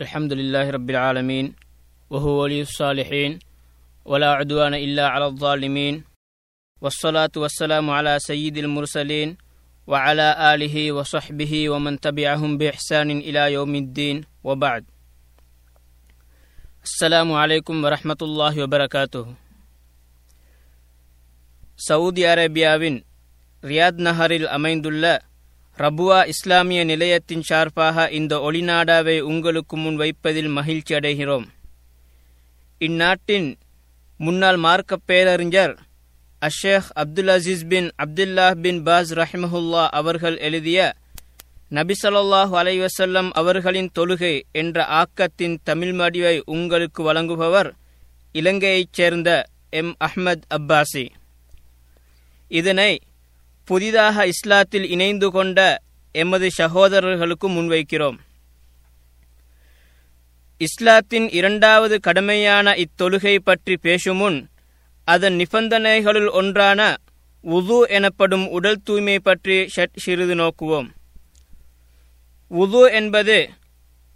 الحمد لله رب العالمين وهو ولي الصالحين ولا عدوان إلا على الظالمين والصلاة والسلام على سيد المرسلين وعلى آله وصحبه ومن تبعهم بإحسان إلى يوم الدين وبعد. السلام عليكم ورحمة الله وبركاته. سعودي بن رياض نهر الأمين دُلَّ ரபுவா இஸ்லாமிய நிலையத்தின் சார்பாக இந்த ஒளிநாடாவை உங்களுக்கு முன் வைப்பதில் மகிழ்ச்சி அடைகிறோம். இந்நாட்டின் முன்னாள் மார்க்க பேரறிஞர் Ashaikh Abdul Aziz bin Abdullah bin Baz ரஹிமஹுல்லா அவர்கள் எழுதிய நபிசல்லாஹு அலைவசல்லம் அவர்களின் தொழுகை என்ற ஆக்கத்தின் தமிழ் மடிவை உங்களுக்கு வழங்குபவர் இலங்கையைச் சேர்ந்த எம் அஹ்மத் அப்பாசி. இதனை புதிதாக இஸ்லாத்தில் இணைந்து கொண்ட எமது சகோதரர்களுக்கு முன்வைக்கிறோம். இஸ்லாத்தின் இரண்டாவது கடமையான இத்தொழுகை பற்றி பேசும் முன் அதன் நிபந்தனைகளுள் ஒன்றான உது எனப்படும் உடல் தூய்மை பற்றி ஷட் சிறிது நோக்குவோம். உது என்பது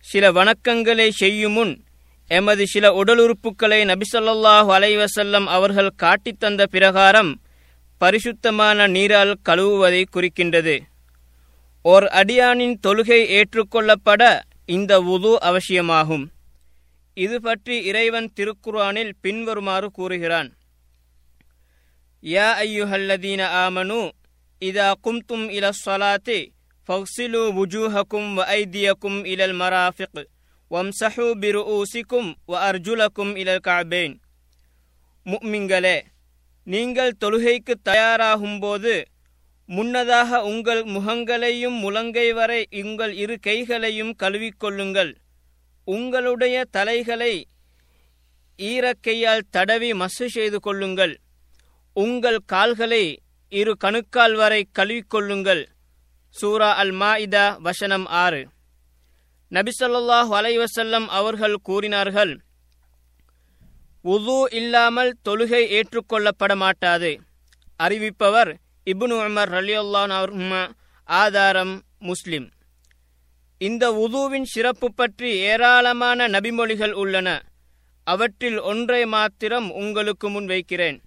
சில வணக்கங்களை செய்யும் முன் எமது சில உடல் உறுப்புகளை நபிசல்லாஹு அலைவசல்லம் அவர்கள் காட்டித்தந்த பிரகாரம் பரிசுத்தமான நீரால் கழுவுவதை குறிக்கின்றது. ஓர் அடியானின் தொழுகை ஏற்றுக்கொள்ளப்பட இந்த உது அவசியமாகும். இது பற்றி இறைவன் திருக்குர்ஆனில் பின்வருமாறு கூறுகிறான். யா ஐயுஹல்லதீன ஆமனு இதா கும்தும் இல சலாத்தி ஃபக்சிலு வுஜூஹக்கும் வ ஐதியக்கும் இலல் மராஃபிக் வம்சஹு பிருஊசிக்கும் வ அர்ஜுலக்கும் இலல் காபேன். முக்மிங்களே நீங்கள் தொழுகைக்கு தயாராகும்போது முன்னதாக உங்கள் முகங்களையும் முழங்கை வரை உங்கள் இரு கைகளையும் கழுவிக்கொள்ளுங்கள். உங்களுடைய தலைகளை ஈரக்கையால் தடவி மசு செய்து கொள்ளுங்கள். உங்கள் கால்களை இரு கணுக்கால் வரை கழுவிக்கொள்ளுங்கள். சூரா அல் மாஇதா வசனம் ஆறு. நபிசல்லாஹ் அலைவசல்லம் அவர்கள் கூறினார்கள் உது இல்லாமல் தொழுகை ஏற்றுக்கொள்ளப்பட மாட்டாது அறிவிப்பவர் இப்னு உமர் ரலியுல்லான் ஆதாரம் முஸ்லிம். இந்த உதுவின் சிறப்பு பற்றி ஏராளமான நபிமொழிகள் உள்ளன. அவற்றில் ஒன்றை மாத்திரம் உங்களுக்கு முன் வைக்கிறேன்.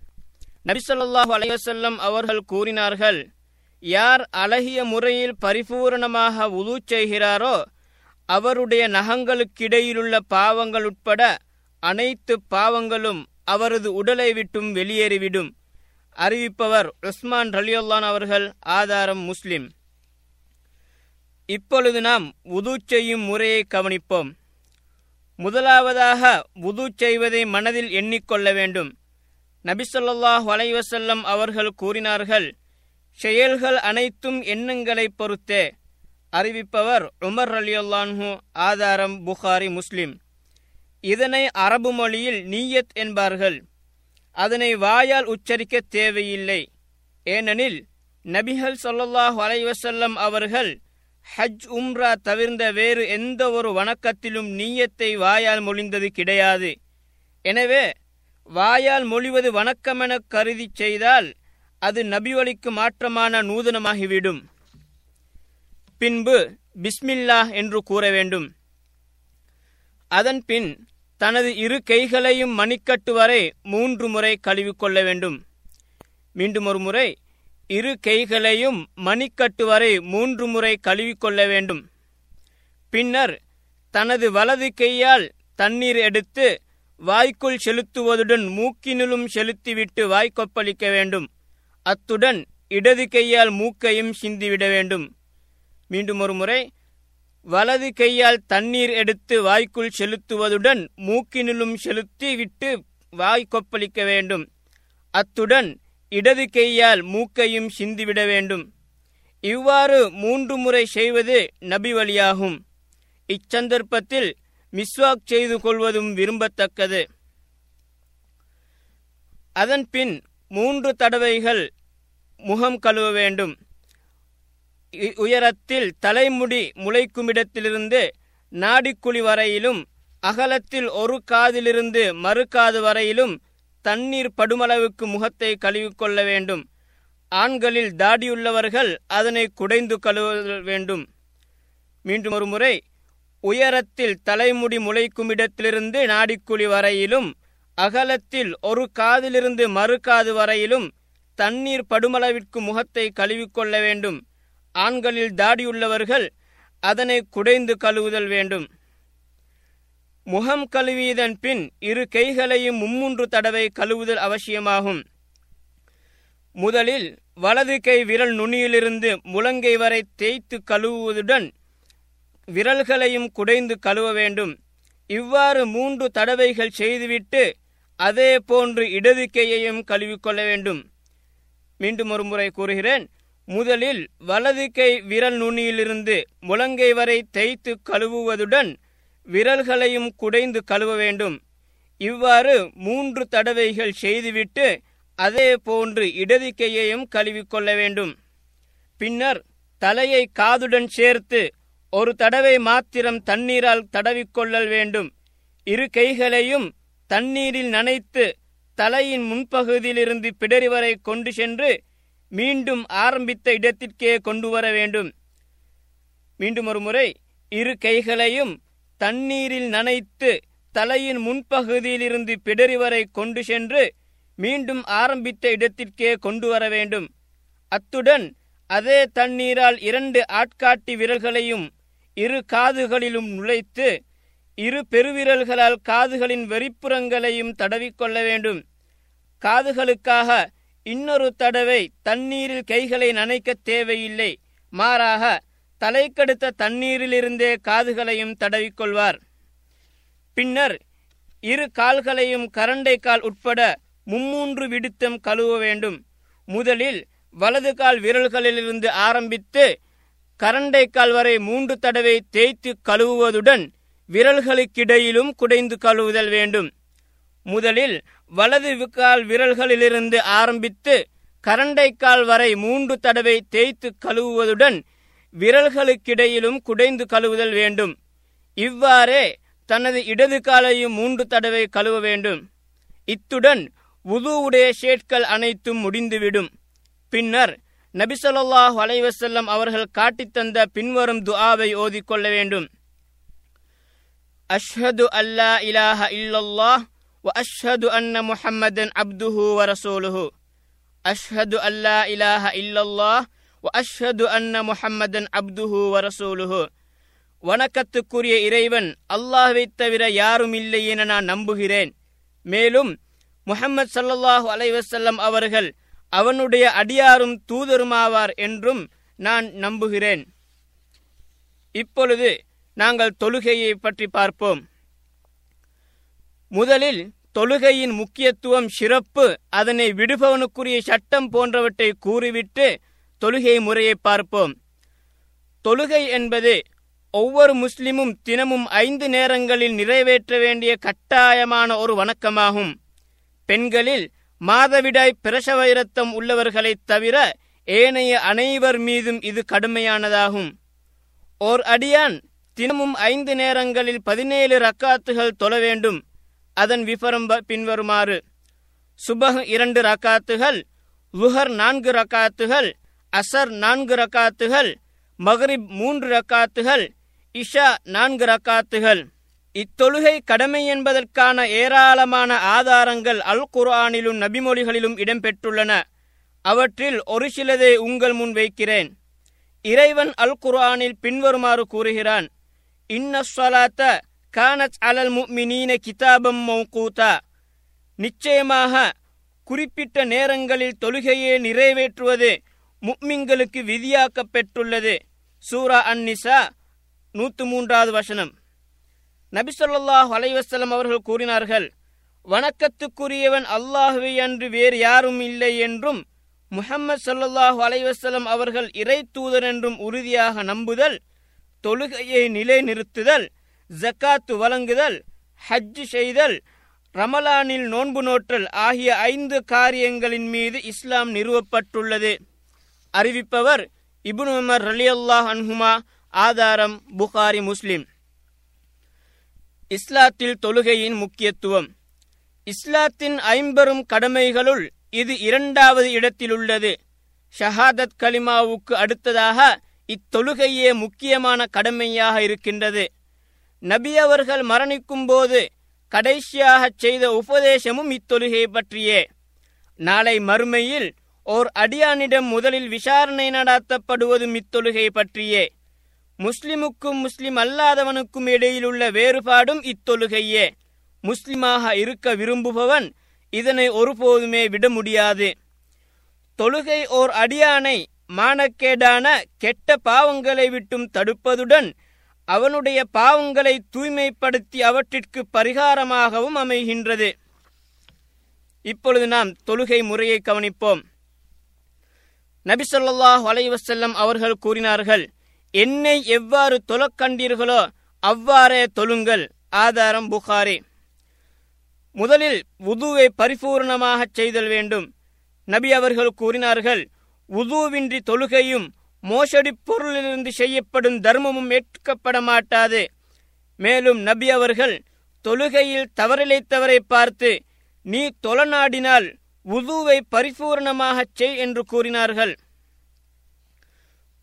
நபிசல்லாஹு அலைவசல்லம் அவர்கள் கூறினார்கள் யார் அழகிய முறையில் பரிபூரணமாக உது செய்கிறாரோ அவருடைய நகங்களுக்கிடையிலுள்ள பாவங்கள் உட்பட அனைத்து பாவங்களும் அவரது உடலை விட்டும் வெளியேறிவிடும். அறிவிப்பவர் உஸ்மான் ரலியுல்லான் அவர்கள் ஆதாரம் முஸ்லிம். இப்பொழுது நாம் உது செய்யும் முறையை கவனிப்போம். முதலாவதாக உது செய்வதை மனதில் எண்ணிக்கொள்ள வேண்டும். நபிசல்லாஹ் வலைவசல்லம் அவர்கள் கூறினார்கள் செயல்கள் அனைத்தும் எண்ணங்களை பொறுத்தே. அறிவிப்பவர் உமர் அலியுல்லான்ஹு ஆதாரம் புகாரி முஸ்லிம். இதனை அரபு மொழியில் நீயத் என்பார்கள். அதனை வாயால் உச்சரிக்க தேவையில்லை. ஏனெனில் நபிகள் சொல்லல்லாஹ் அலைவசல்லம் அவர்கள் ஹஜ் உம்ரா தவிர்ந்த வேறு எந்த ஒரு வணக்கத்திலும் நீயத்தை வாயால் மொழிந்தது கிடையாது. எனவே வாயால் மொழிவது வணக்கமென கருதி செய்தால் அது நபிவழிக்கு மாற்றமான நூதனமாகிவிடும். பின்பு பிஸ்மில்லா என்று கூற வேண்டும். அதன் பின் தனது இரு கைகளையும் மணிக்கட்டு வரை மூன்று முறை கழுவிக்கொள்ள வேண்டும். மீண்டும் ஒரு முறை இரு கைகளையும் மணிக்கட்டு வரை மூன்று முறை கழுவிக்கொள்ள வேண்டும். பின்னர் தனது வலது கையால் தண்ணீர் எடுத்து வாய்க்குள் செலுத்துவதுடன் மூக்கினிலும் செலுத்திவிட்டு வாய்க்கொப்பளிக்க வேண்டும். அத்துடன் இடது கையால் மூக்கையும் சிந்திவிட வேண்டும். மீண்டும் ஒரு முறை வலது கையால் தண்ணீர் எடுத்து வாய்க்குள் செலுத்துவதுடன் மூக்கினிலும் செலுத்தி விட்டு வாய் கொப்பளிக்க வேண்டும். அத்துடன் இடது கையால் மூக்கையும் சிந்திவிட வேண்டும். இவ்வாறு மூன்று முறை செய்வது நபி வழியாகும். இச்சந்தர்ப்பத்தில் மிஸ்வாக் செய்து கொள்வதும் விரும்பத்தக்கது. அதன்பின் மூன்று தடவைகள் முகம் கழுவ வேண்டும். உயரத்தில் தலைமுடி முளைக்குமிடத்திலிருந்து நாடிக்குழி வரையிலும் அகலத்தில் ஒரு காதிலிருந்து மறு காது வரையிலும் தண்ணீர் படுமளவுக்கு முகத்தை கழுவிக்கொள்ள வேண்டும். ஆண்களில் தாடியுள்ளவர்கள் அதனை குடைந்து கழுவ வேண்டும். மீண்டும் ஒரு முறை உயரத்தில் தலைமுடி முளைக்குமிடத்திலிருந்து நாடிக்குழி வரையிலும் அகலத்தில் ஒரு காதிலிருந்து மறு காது வரையிலும் தண்ணீர் படுமளவிற்கு முகத்தை கழுவிக்கொள்ள வேண்டும். ஆண்களில் தாடியுள்ளவர்கள் அதனை குடைந்து கழுவுதல் வேண்டும். முகம் கழுவியதன் பின் இரு கைகளையும் மும்மூன்று தடவை கழுவுதல் அவசியமாகும். முதலில் வலது கை விரல் நுனியிலிருந்து முழங்கை வரை தேய்த்து கழுவுவதுடன் விரல்களையும் குடைந்து கழுவ வேண்டும். இவ்வாறு மூன்று தடவைகள் செய்துவிட்டு அதே போன்று இடது கையையும் கழுவிக்கொள்ள வேண்டும். மீண்டும் ஒரு முறை கூறுகிறேன். முதலில் வலது கை விரல் நுனியிலிருந்து முழங்கை வரை தேய்த்து கழுவுவதுடன் விரல்களையும் குடைந்து கழுவ வேண்டும். இவ்வாறு மூன்று தடவைகள் செய்துவிட்டு அதே போன்று இடது கையையும் கழுவிக்கொள்ள வேண்டும். பின்னர் தலையை காதுடன் சேர்த்து ஒரு தடவை மாத்திரம் தண்ணீரால் தடவிக்கொள்ளல் வேண்டும். இரு கைகளையும் தண்ணீரில் நனைத்து தலையின் முன்பகுதியிலிருந்து பிடரி வரை கொண்டு சென்று மீண்டும் ஆரம்பித்த இடத்திற்கே கொண்டு வர வேண்டும். மீண்டும் ஒரு முறை இரு கைகளையும் தண்ணீரில் நனைத்து தலையின் முன்பகுதியிலிருந்து பிடரி வரை கொண்டு சென்று மீண்டும் ஆரம்பித்த இடத்திற்கே கொண்டு வர வேண்டும். அத்துடன் அதே தண்ணீரால் இரண்டு ஆட்காட்டி விரல்களையும் இரு காதுகளிலும் நுழைத்து இரு பெருவிரல்களால் காதுகளின் வெறிப்புறங்களையும் தடவிக்கொள்ள வேண்டும். காதுகளுக்காக இன்னொரு தடவை தண்ணீரில் கைகளை நனைக்க தேவையில்லை. மாறாக தலைக்கடுத்த தண்ணீரிலிருந்தே காதுகளையும் தடவிக்கொள்வார். பின்னர் இரு கால்களையும் கரண்டை கால் உட்பட மும்மூன்று விடுத்தம் கழுவ வேண்டும். முதலில் வலது கால் விரல்களிலிருந்து ஆரம்பித்து கரண்டை கால் வரை மூன்று தடவை தேய்த்து கழுவுவதுடன் விரல்களுக்கிடையிலும் குடைந்து கழுவுதல் வேண்டும். முதலில் வலது விக்கால் விரல்களிலிருந்து ஆரம்பித்து கரண்டை கால் வரை மூன்று தடவை தேய்த்து கழுவுவதுடன் விரல்களுக்கிடையிலும் குடைந்து கழுவுதல் வேண்டும். இவ்வாறே தனது இடது காலையும் மூன்று தடவை கழுவ வேண்டும். இத்துடன் உதுவுடைய ஷேட்கள் அனைத்தும் முடிந்துவிடும். பின்னர் நபிசல்லாஹ் அலைவசல்லம் அவர்கள் காட்டித்தந்த பின்வரும் துஆவை ஓதிக்கொள்ள வேண்டும். அஷ்ஹது அல்லா இலாஹ இல்லல்லாஹ் வ அஷ்ஹது அன்ன முஹம்மதன் அப்துஹு வ ரசூலுஹு அஷ்ஹது அல்லா இலாஹ இல்லல்லாஹ் வ அஷ்ஹது அன்ன முஹம்மதன் ورسوله. வணக்கத்துக்குரிய இறைவன் அல்லாஹை தவிர யாரும் இல்லை என நான் நம்புகிறேன். மேலும் முஹம்மது சல்லாஹு அலைவசல்லம் அவர்கள் அவனுடைய அடியாரும் தூதருமாவார் என்றும் நான் நம்புகிறேன். இப்பொழுது நாங்கள் தொழுகையை பற்றி பார்ப்போம். முதலில் தொழுகையின் முக்கியத்துவம் சிறப்பு அதனை விடுபவனுக்குரிய சட்டம் போன்றவற்றை கூறிவிட்டு தொழுகை முறையை பார்ப்போம். தொழுகை என்பது ஒவ்வொரு முஸ்லிமும் தினமும் ஐந்து நேரங்களில் நிறைவேற்ற வேண்டிய கட்டாயமான ஒரு வணக்கமாகும். பெண்களில் மாதவிடாய் பிரசவ இரத்தம் உள்ளவர்களைத் தவிர ஏனைய அனைவர் மீதும் இது கடுமையானதாகும். ஓர் அடியான் தினமும் ஐந்து நேரங்களில் பதினேழு ரக்காத்துகள் தொழ வேண்டும். அதன் விபரம் பின்வருமாறு. சுபஹ் இரண்டு ரக்காத்துகள் லுஹர் நான்கு ரக்காத்துகள் அசர் நான்கு ரக்காத்துகள் மகரிப் மூன்று ரக்காத்துகள் இஷா நான்கு ரக்காத்துகள். இத்தொழுகை கடமை என்பதற்கான ஏராளமான ஆதாரங்கள் அல் குர்ஆனிலும் நபிமொழிகளிலும் இடம்பெற்றுள்ளன. அவற்றில் ஒரு சிலதை உங்கள் முன் வைக்கிறேன். இறைவன் அல் குர்ஆனில் பின்வருமாறு கூறுகிறான் இன்னஸ்வலாத்த கானத் அலல் முக்மினீன கிதாபம் மௌகூதா. நிச்சயமாக குறிப்பிட்ட நேரங்களில் தொழுகையை நிறைவேற்றுவது முக்மிங்களுக்கு விதியாக்கப்பெற்றுள்ளது. சூரா அந்நிசா நூற்று மூன்றாவது வசனம் நபிசல்லாஹ் அலைவசலம் அவர்கள் கூறினார்கள் வணக்கத்துக்குரியவன் அல்லாஹுவை அன்று வேறு யாரும் இல்லை என்றும் முஹம்மது சல்லாஹூ அலைவசலம் அவர்கள் இறை தூதர் என்றும் உறுதியாக நம்புதல் தொழுகையை நிலைநிறுத்துதல் ஜக்காத்து வழங்குதல் ஹஜ் செய்தல் ரமலானில் நோன்பு நோற்றல் ஆகிய ஐந்து காரியங்களின் மீது இஸ்லாம் நிறுவப்பட்டுள்ளது. அறிவிப்பவர் இபுன் உமர் அலி அல்லாஹ் அன்ஹுமா ஆதாரம் புகாரி முஸ்லிம். இஸ்லாத்தில் தொழுகையின் முக்கியத்துவம். இஸ்லாத்தின் ஐம்பெரும் கடமைகளுள் இது இரண்டாவது இடத்தில் உள்ளது ஷஹாதத் கலிமாவுக்கு அடுத்ததாக இத்தொழுகையே முக்கியமான கடமையாக இருக்கின்றது. நபி அவர்கள் மரணிக்கும் போது கடைசியாக செய்த உபதேசமும் இத்தொழுகை பற்றியே. நாளை மறுமையில் ஓர் அடியானிடம் முதலில் விசாரணை நடாத்தப்படுவதும் இத்தொழுகை பற்றியே. முஸ்லிமுக்கும் முஸ்லிம் அல்லாதவனுக்கும் இடையிலுள்ள வேறுபாடும் இத்தொழுகையே. முஸ்லிமாக இருக்க விரும்புபவன் இதனை ஒருபோதுமே விட முடியாது. தொழுகை ஓர் அடியானை மானக்கேடான கெட்ட பாவங்களை விட்டும் தடுப்பதுடன் அவனுடைய பாவங்களை தூய்மைப்படுத்தி அவற்றிற்கு பரிகாரமாகவும் அமைகின்றது. இப்பொழுது நாம் தொழுகை முறையை கவனிப்போம். நபி சொல்லாஹ் அலைவசல்லம் அவர்கள் கூறினார்கள் என்னை எவ்வாறு தொழக் கண்டீர்களோ அவ்வாறே தொழுங்கள் ஆதாரம் புகாரி. முதலில் உதுவை பரிபூர்ணமாக செய்தல் வேண்டும். நபி அவர்கள் கூறினார்கள் உதுவின்றி தொழுகையும் மோசடி பொருளிலிருந்து செய்யப்படும் தர்மமும் ஏற்கப்பட மாட்டாது மேலும் நபி அவர்கள் தொழுகையில் தவறிழைத்தவரை பார்த்து நீ தொலநாடினால் உதுவை பரிபூர்ணமாகச் செய் என்று கூறினார்கள்.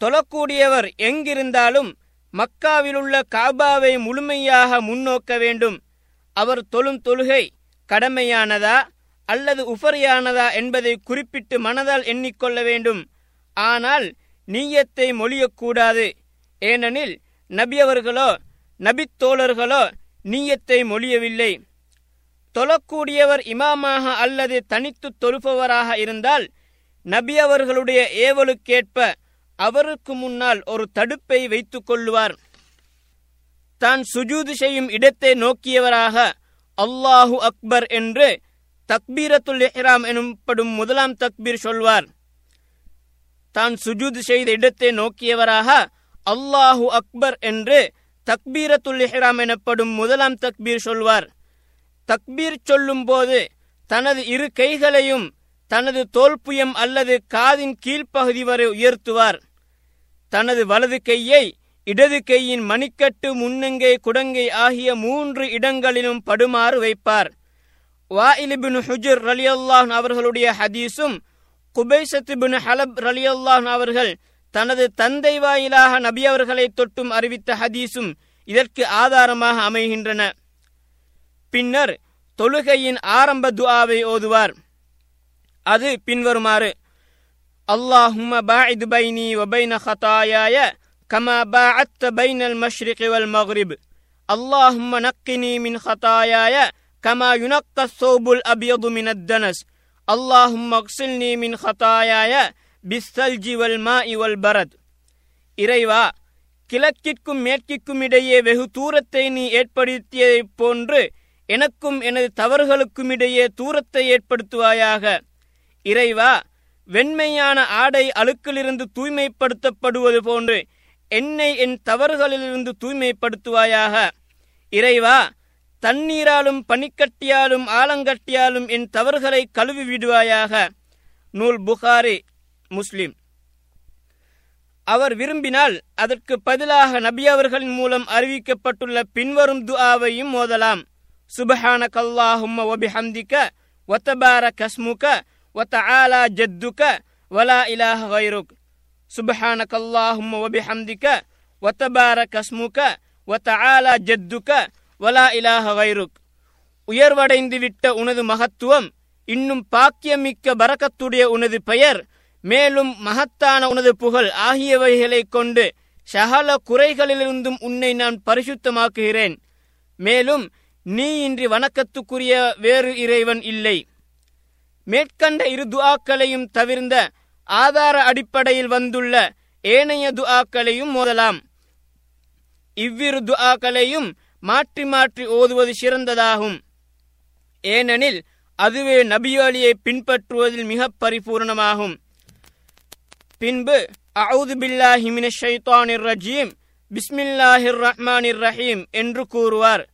தொழக்கூடியவர் எங்கிருந்தாலும் மக்காவிலுள்ள காபாவை முழுமையாக முன்னோக்க வேண்டும். அவர் தொழும் தொழுகை கடமையானதா அல்லது உபரியானதா என்பதை குறிப்பிட்டு மனதால் எண்ணிக்கொள்ள வேண்டும். ஆனால் நீயத்தை மொழியக்கூடாது. ஏனெனில் நபியவர்களோ நபித்தோழர்களோ நீயத்தை மொழியவில்லை. தொழக்கூடியவர் இமாமாக அல்லது தனித்து தொழுபவராக இருந்தால் நபி அவர்களுடைய ஏவலுக்கேற்ப அவருக்கு முன்னால் ஒரு தடுப்பை வைத்துக் கொள்ளுவார். தான் சுஜூது செய்யும் இடத்தை நோக்கியவராக அல்லாஹு அக்பர் என்று தக்பீரத்துல் இஹ்ராம் எனப்படும் முதலாம் தக்பீர் சொல்வார். தான் சுஜூத் செய்த இடத்தை நோக்கியவராக அல்லாஹு அக்பர் என்று தக்பீரத்துல் இஹ்ராம் எனப்படும் முதலாம் தக்பீர் சொல்வார். தக்பீர் சொல்லும் போது தனது இரு கைகளையும் தனது தோல்புயம் அல்லது காதின் கீழ்ப்பகுதி வரை உயர்த்துவார். தனது வலது கையை இடது கையின் மணிக்கட்டு முன்னங்கை குடங்கை ஆகிய மூன்று இடங்களிலும் படுமாறு வைப்பார். வாயிலிபின் ஹுஜுர் ரலியல்லாஹ் அவர்களுடைய ஹதீஸும் குபைசத்து பின் ஹலப் ரலியல்லாஹ் அவர்கள் தனது தந்தை வாயிலாக நபி அவர்களை தொட்டும் அறிவித்த ஹதீஸும் இதற்கு ஆதாரமாக அமைகின்றன. பின்னர் தொழுகையின் ஆரம்ப துஆவை ஓதுவார். அது பின்வருமாறு அல்லாஹும பாயித் பைனி வபைன ஹதாயாய கமா பா அத்த பைனல் மஷ்ரி வல் மக்ரிப். அல்லாஹும நக்கினி மின் ஹதாயாய கமா யுனக்க சோபுல் அபியது மினத் தனஸ். அல்லாஹும் மக்சில்னி நீமின் ஹதாயாய பிஸ்தல்ஜி ஜிவல் மா இவல் பரத் இறைவா கிழக்கிற்கும் மேற்கிற்கும் இடையே வெகு தூரத்தை நீ ஏற்படுத்தியதைப் போன்று எனக்கும் எனது தவறுகளுக்கும் இடையே தூரத்தை ஏற்படுத்துவாயாக. இறைவா வெண்மையான ஆடை அழுக்கிலிருந்து தூய்மைப்படுத்தப்படுவது போன்று என்னை என் தவறுகளிலிருந்து தூய்மைப்படுத்துவாயாக. இறைவா தண்ணீராலும் பனிக்கட்டியாலும் ஆலங்கட்டியாலும் என் தவறுகளை கழுவி விடுவாயாக. நூல் புகாரி முஸ்லிம். அவர் விரும்பினால் அதற்கு பதிலாக நபி அவர்களின் மூலம் அறிவிக்கப்பட்டுள்ள பின்வரும் துஆவையும் மோதலாம் சுபஹான கல்லாஹும் ஒபிஹம்திக்க ஒத்தபார கஸ்முக ஒத்த ஆலா ஜத்துக வலா இலாஹ வைருக் சுபஹான கல்லாஹும் ஒபிஹம்திக்க ஒத்தபார கஸ்முக ஒத்த ஆலா ஜத்துக்க வலா இலாஹ வைருக். உயர்வடைந்துவிட்ட உனது மகத்துவம் இன்னும் பாக்கியமிக்க பரக்கத்துடைய உனது பெயர் மேலும் மகத்தான உனது புகழ் ஆகியவைகளை கொண்டு சகல குறைகளிலிருந்தும் உன்னை நான் பரிசுத்தமாக்குகிறேன். மேலும் நீ இன்றி வணக்கத்துக்குரிய வேறு இறைவன் இல்லை. மேற்கண்ட இரு துஆக்களையும் தவிர்ந்த ஆதார அடிப்படையில் வந்துள்ள ஏனைய துஆக்களையும் மோதலாம். இவ்விரு துஆக்களையும் மாற்றி மாற்றி ஓதுவது சிறந்ததாகும். ஏனெனில் அதுவே நபியாலியை பின்பற்றுவதில் மிக பரிபூர்ணமாகும். பின்பு அவுது பில்லாஹி மினஷ் ஷைத்தானிர் ரஜீம் பிஸ்மில்லாஹிர் ரஹ்மானிர் ரஹீம் என்று கூறுவார்.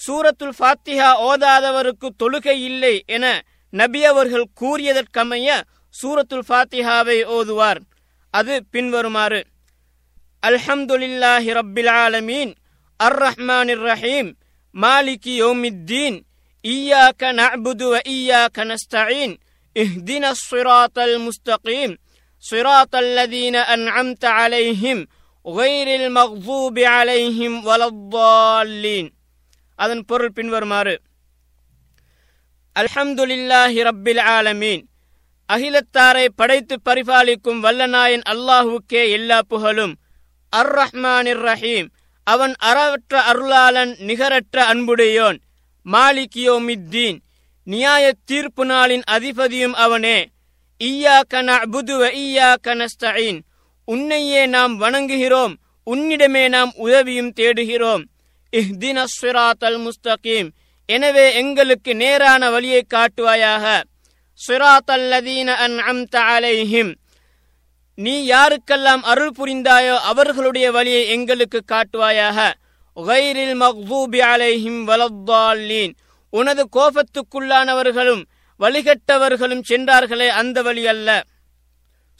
சூரத்துல் ஃபாத்திஹா ஓதாதவருக்கு தொழுகை இல்லை என நபி அவர்கள் கூறியதற்கமைய சூரத்துல் ஃபாத்திஹாவை ஓதுவார். அது பின்வருமாறு அல்ஹம்துலில்லாஹி ரப்பில் ஆலமீன் அர் ரஹ்மானிர் ரஹீம் மாலிகி யௌமித்தீன் إياك نعبد وإياك نستعين اهدنا الصراط المستقيم صراط الذين أنعمت عليهم ஒகைரில் மக்தூபி அலைஹிம் வலத்தாலீன் அதன் பொருள் பின்வருமாறு அல்ஹம்துலில்லாஹி ரப்பில் ஆலமீன் அகிலத்தாரை படைத்து பரிபாலிக்கும் வல்லநாயன் அல்லாஹுக்கே எல்லா புகழும் அர் ரஹ்மானிர் ரஹீம் அவன் அறவற்ற அருளாளன் நிகரற்ற அன்புடையோன். மாலிகியோமித்தீன் நியாய தீர்ப்பு நாளின் அதிபதியும் அவனே. ஈயா கன வ ஈயா கனஸ்தீன் உன்னையே நாம் வணங்குகிறோம். உன்னிடமே நாம் உதவியும் தேடுகிறோம். இஹ்தின ஸ்விராத்தல் முஸ்தகீம். எனவே எங்களுக்கு நேரான வழியை காட்டுவாயாக. சுராத்தல்லதீன அன் அம்த அலைஹிம். நீ யாருக்கெல்லாம் அருள் புரிந்தாயோ அவர்களுடைய வழியை எங்களுக்கு காட்டுவாயாக. கைரில் மக்தூபி அலைஹிம் வலத்தாலீன் உனது கோபத்துக்குள்ளானவர்களும் வழிகட்டவர்களும் சென்றார்களே அந்த வழி அல்ல.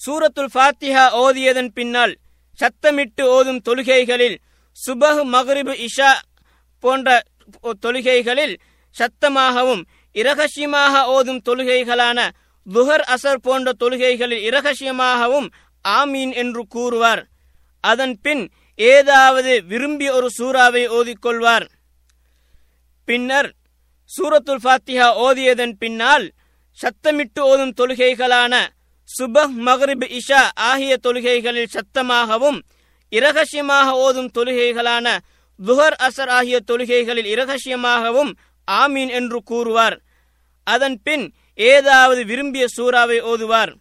சூரத்துல் ஃபாத்திஹா ஓதியதன் பின்னால் சத்தமிட்டு ஓதும் தொழுகைகளில் சுபஹ் மக்ரிபு இஷா போன்ற தொழுகைகளில் சத்தமாகவும் இரகசியமாக ஓதும் தொழுகைகளான துஹர் அசர் போன்ற தொழுகைகளில் இரகசியமாகவும் ஆமீன் என்று கூறுவார். அதன் பின் ஏதாவது விரும்பி ஒரு சூறாவை ஓதிக்கொள்வார். பின்னர் சூரத்துல் ஃபாத்திஹா ஓதியதன் பின்னால் சத்தமிட்டு ஓதும் தொழுகைகளான சுபஹ் மக்ரிப் இஷா ஆகிய தொழுகைகளில் சத்தமாகவும் இரகசியமாக ஓதும் தொழுகைகளான துஹர் அசர் ஆகிய தொழுகைகளில் இரகசியமாகவும் ஆமீன் என்று கூறுவார். அதன் பின் ஏதாவது விரும்பிய சூறாவை ஓதுவார்.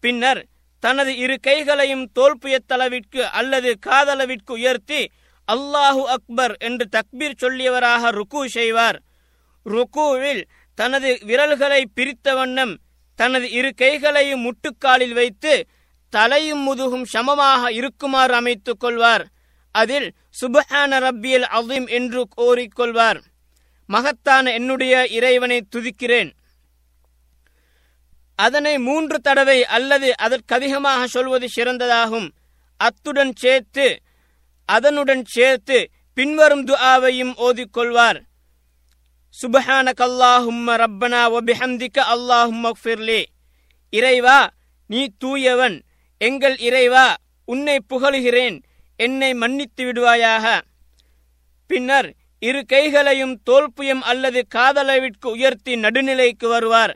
பின்னர் தனது இரு கைகளையும் தோல்புயத்தளவிற்கு அல்லது காதளவிற்கு உயர்த்தி அல்லாஹு அக்பர் என்று தக்பீர் சொல்லியவராக ருக்கு செய்வார். ருக்குவில் தனது விரல்களை பிரித்த வண்ணம் தனது இரு கைகளையும் முட்டுக்காலில் வைத்து தலையும் முதுகும் சமமாக இருக்குமாறு அமைத்துக் கொள்வார். அதில் சுபஹான ரப்பியல் அசீம் என்று கோரிக்கொள்வார் மகத்தான என்னுடைய இறைவனை துதிக்கிறேன். அதனை மூன்று தடவை அல்லது அதற்கதிகமாக சொல்வது சிறந்ததாகும். அத்துடன் சேர்த்து அதனுடன் சேர்த்து பின்வரும் துஆவையும் ஓதிக்கொள்வார். சுபஹானக் அல்லாஹும்ம ரப்பனா வபிஹம்திக அல்லாஹும் ஃபிர்லி இறைவா நீ தூயவன். எங்கள் இறைவா உன்னை புகழுகிறேன். என்னை மன்னித்து விடுவாயாக. பின்னர் இரு கைகளையும் தோல்புயம் அல்லது காதளவிற்கு உயர்த்தி நடுநிலைக்கு வருவார்.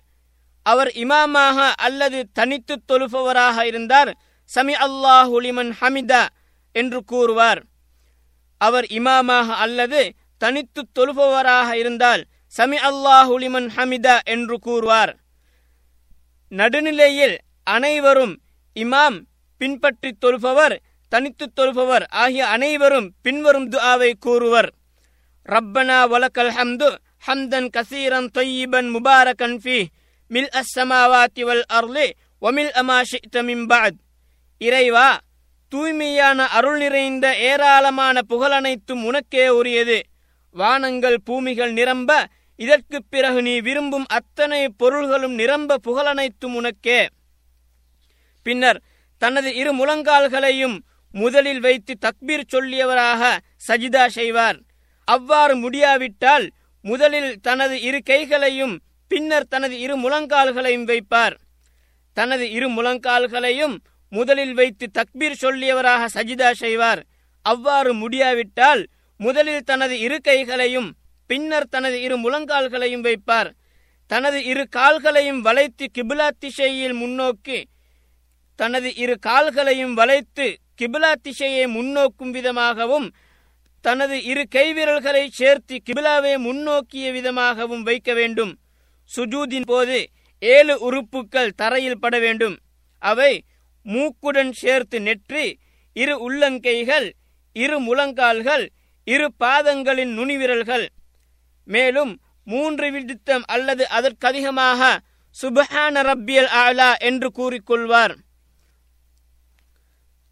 அவர் இமாமாக அல்லது தனித்து தொழுபவராக இருந்தார். சமி அல்லாஹுலிமன் ஹமிதா என்று கூறுவார். அவர் இமாமாக அல்லது தனித்து தொழுபவராக இருந்தால் சமி அல்லாஹுலிமன் ஹமிதா என்று கூறுவார். நடுநிலையில் அனைவரும் இமாம் பின்பற்றி தொழுபவர் தனித்து தொழுபவர் ஆகிய அனைவரும் பின்வரும் துஆவை கூறுவர். ரப்பனா வலக்கல் ஹம்து ஹம்தன் கசீரன் தொய்யிபன் முபாரகன் ஃபீ மில் அஸ்ஸமாவாத்தி வல் அருளே ஒமில் அமாஷி ஷிக்த இறைவா தூய்மையான அருள் நிறைந்த ஏராளமான புகழனைத்தும் உனக்கே உரியது. வானங்கள் பூமிகள் நிரம்ப இதற்குப் பிறகு நீ விரும்பும் அத்தனை பொருள்களும் நிரம்ப புகழனைத்தும் உனக்கே. பின்னர் தனது இரு முழங்கால்களையும் முதலில் வைத்து தக்பீர் சொல்லியவராக சஜிதா செய்வார். அவ்வாறு முடியாவிட்டால் முதலில் தனது இரு கைகளையும் பின்னர் தனது இரு முழங்கால்களையும் வைப்பார். தனது இரு முழங்கால்களையும் முதலில் வைத்து தக்பீர் சொல்லியவராக சஜிதா செய்வார். அவ்வாறு முடியாவிட்டால் முதலில் தனது இரு கைகளையும் பின்னர் தனது இரு முழங்கால்களையும் வைப்பார். தனது இரு கால்களையும் வளைத்து கிபிலா திசையில் முன்னோக்கி தனது இரு கால்களையும் வளைத்து கிபிலா திசையை முன்னோக்கும் விதமாகவும் தனது இரு கைவிரல்களை சேர்த்து கிபிலாவை முன்னோக்கிய விதமாகவும் வைக்க வேண்டும். சுஜூதின் போது ஏழு உறுப்புக்கள் தரையில் பட வேண்டும். அவை மூக்குடன் சேர்த்து நெற்றி இரு உள்ளங்கைகள் இரு முழங்கால்கள் இரு பாதங்களின் நுனிவிரல்கள். மேலும் மூன்று விடுத்தம் அல்லது அதற்கதிகமாக சுபஹான ரப்பியல் ஆலா என்று கூறிக்கொள்வார்.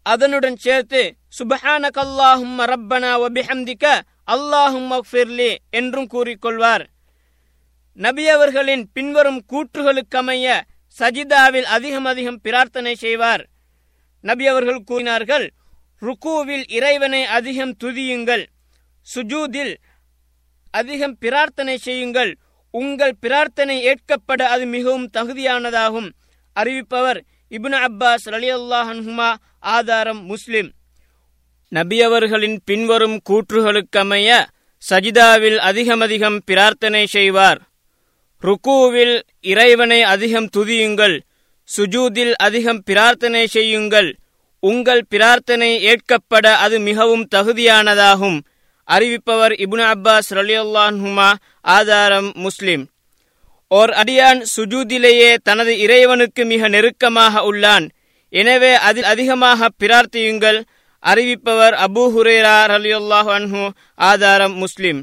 அதனுடன் சேர்த்து சுபஹான கல்லாஹும் ரப்பனா வபிஹம்திக அல்லாஹும் ஃபிர்லி என்றும் கூறிக்கொள்வார். நபியவர்களின் பின்வரும் கூற்றுகளுக்கமைய சஜிதாவில் அதிகம் அதிகம் பிரார்த்தனை செய்வார். நபியவர்கள் கூறினார்கள் ருக்கூவில் இறைவனை அதிகம் துதியுங்கள் சுஜூதில் அதிகம் பிரார்த்தனை செய்யுங்கள் உங்கள் பிரார்த்தனை ஏற்கப்பட அது மிகவும் தகுதியானதாகும் அறிவிப்பவர் இப்னு அப்பாஸ் அலி அல்லாஹன்ஹுமா ஆதாரம் முஸ்லிம். நபியவர்களின் பின்வரும் கூற்றுகளுக்கமைய சஜிதாவில் அதிகமதிகம் பிரார்த்தனை செய்வார். ருக்கூவில் இறைவனை அதிகம் துதியுங்கள் சுஜூதில் அதிகம் பிரார்த்தனை செய்யுங்கள். உங்கள் பிரார்த்தனை ஏற்கப்பட அது மிகவும் தகுதியானதாகும். அறிவிப்பவர் இபுன் அப்பாஸ் ரலியுல்லான்ஹுமா ஆதாரம் முஸ்லிம். ஓர் அடியான் சுஜூதிலேயே தனது இறைவனுக்கு மிக நெருக்கமாக உள்ளான். எனவே அதில் அதிகமாக பிரார்த்தியுங்கள் அறிவிப்பவர் அபூ ஹுரேரா ரலியுல்லாஹ் அன்ஹு ஆதாரம் முஸ்லிம்.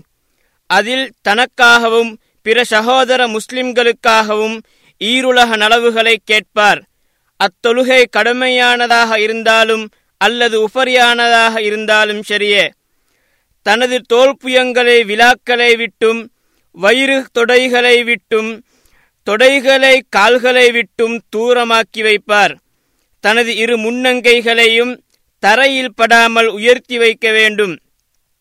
அதில் தனக்காகவும் பிற சகோதர முஸ்லிம்களுக்காகவும் ஈருலக நலவுகளை கேட்பார். அத்தொழுகை கடுமையானதாக இருந்தாலும் அல்லது உபரியானதாக இருந்தாலும் சரியே. தனது தோல்புயங்களை விழாக்களை விட்டும் வயிறு தொடைகளை விட்டும் தொடைகளை கால்களை விட்டும் தூரமாக்கி வைப்பார். தனது இரு முன்னங்கைகளையும் தரையில் படாமல் உயர்த்தி வைக்க வேண்டும்.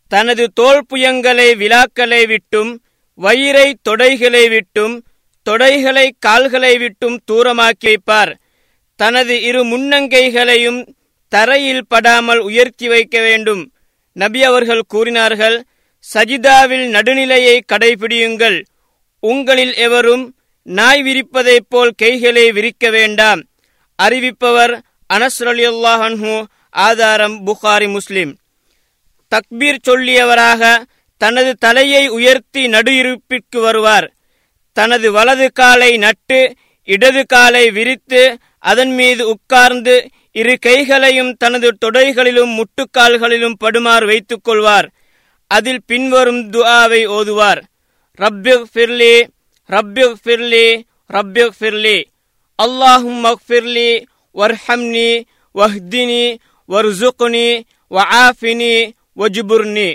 தனது தோல்புயங்களை விழாக்களை விட்டும் வயிறை தொடைகளை விட்டும் தொடைகளை கால்களை விட்டும் தூரமாக்கி வைப்பார். தனது இரு முன்னங்கைகளையும் தரையில் படாமல் உயர்த்தி வைக்க வேண்டும். நபி அவர்கள் கூறினார்கள் சஜிதாவில் நடுநிலையை கடைபிடியுங்கள். உங்களில் எவரும் நாய் விரிப்பதைப் போல் கைகளை விரிக்க வேண்டாம். அறிவிப்பவர் அனஸ் ஆதாரம் புகாரி முஸ்லிம். தக்பீர் சொல்லியவராக தனது தலையை உயர்த்தி நடு இருப்பிற்கு வருவார். தனது வலது காலை நட்டு இடது காலை விரித்து அதன் மீது உட்கார்ந்து இரு கைகளையும் தனது தொடைகளிலும் முட்டுக்கால்களிலும் படுமாறு வைத்துக் கொள்வார். அதில் பின்வரும் துஆவை ஓதுவார். ரப்யு ஃபிர்லி ரப்யு ஃபிர்லி ரப்யு ஃபிர்லி அல்லாஹும் மக்ஃபிர்லி வர்ஹம்னி வஹ்தினி வர்சுக்னி வஆஃபினி வஜ்புர்னி.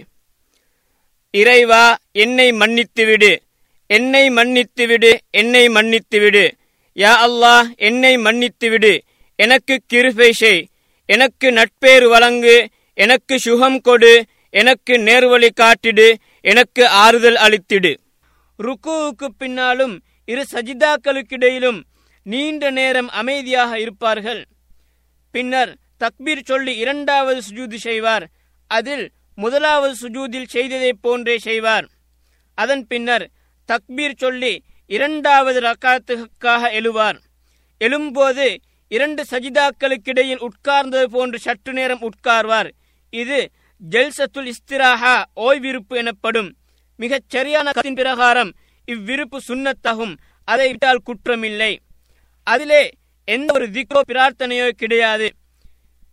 இறைவா என்னை மன்னித்துவிடு. என்னை மன்னித்துவிடு என்னை மன்னித்துவிடு. யா அல்லாஹ் என்னை மன்னித்துவிடு. எனக்கு கிருபை செய். எனக்கு நட்பேறு வழங்கு. எனக்கு சுகம் கொடு. எனக்கு நேர்வழி காட்டிடு. எனக்கு ஆறுதல் அளித்திடு. ருக்குவுக்கு பின்னாலும் இரு சஜிதாக்களுக்கிடையிலும் நீண்ட நேரம் அமைதியாக இருப்பார்கள். பின்னர் தக்பீர் சொல்லி இரண்டாவது சுஜூதி செய்வார். அதில் முதலாவது சுஜூதில் செய்ததைப் போன்றே செய்வார். அதன் பின்னர் தக்பீர் சொல்லி இரண்டாவது ரக்காத்துக்காக எழுவார். எழும்போது இரண்டு சஜிதாக்களுக்கிடையில் உட்கார்ந்தது போன்று சற்று நேரம் உட்கார்வார். இது ஜெல்சத்துல் இஸ்திராஹா ஓய்விருப்பு எனப்படும் மிகச் சரியான கத்தின் பிரகாரம் இவ்விருப்பு சுண்ணத்தாகும் அதை விட்டால் குற்றமில்லை. அதிலே எந்த ஒரு திக்கோ பிரார்த்தனையோ கிடையாது.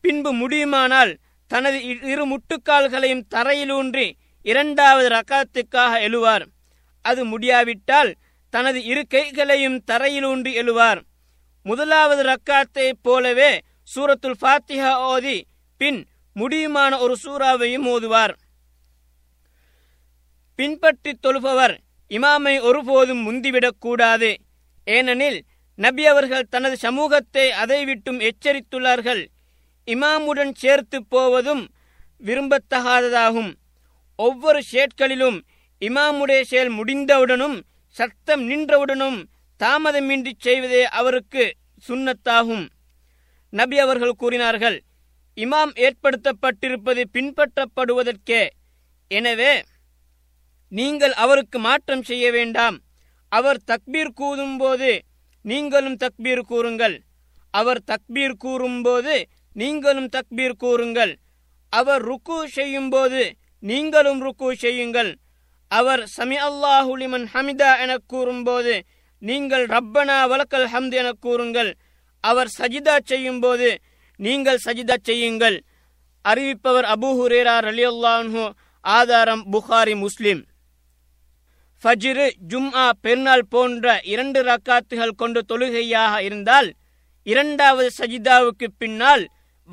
பின்பு முடியுமானால் தனது இரு முட்டுக்கால்களையும் தரையிலூன்றி இரண்டாவது ரக்காத்துக்காக எழுவார். அது முடியாவிட்டால் தனது இரு கைகளையும் தரையிலூன்றி எழுவார். முதலாவது ரக்காத்தை போலவே சூரத்துல் ஃபாத்திஹா ஓதி பின் முடியுமான ஒரு சூறாவையும் ஓதுவார். பின்பற்றி தொழுபவர் இமாமை ஒருபோதும் முந்திவிடக் கூடாது. ஏனெனில் நபி அவர்கள் தனது சமூகத்தை அதை விட்டும் எச்சரித்துள்ளார்கள். இமாமுடன் சேர்த்து போவதும் விரும்பத்தகாததாகும். ஒவ்வொரு ஷேட்களிலும் இமாமுடைய செயல் முடிந்தவுடனும் சத்தம் நின்றவுடனும் தாமதமின்றி செய்வதே அவருக்கு சுண்ணத்தாகும். நபி அவர்கள் கூறினார்கள் இமாம் ஏற்படுத்தப்பட்டிருப்பது பின்பற்றப்படுவதற்கே. எனவே நீங்கள் அவருக்கு மாற்றம் செய்ய வேண்டாம். அவர் தக்பீர் கூறும்போது நீங்களும் தக்பீர் கூறுங்கள். அவர் தக்பீர் கூறும்போது நீங்களும் தக்பீர் கூறுங்கள். அவர் ருக்கு செய்யும்போது நீங்களும் ருக்கு செய்யுங்கள். அவர் சமி அல்லாஹுலிமன் ஹமிதா என கூறும்போது நீங்கள் ரப்பனா வலக்கல் ஹம்து என கூறுங்கள். அவர் சஜிதா செய்யும் போது நீங்கள் சஜிதா செய்யுங்கள். அறிவிப்பவர் அபு ஹுரேரா ரலியல்லாஹு ஆதாரம் புகாரி முஸ்லிம். ஃபஜ்ரு ஜும்ஆ பெருநாள் போன்ற இரண்டு ரக்காத்துகள் கொண்டு தொழுகையாக இருந்தால் இரண்டாவது சஜிதாவுக்கு பின்னால்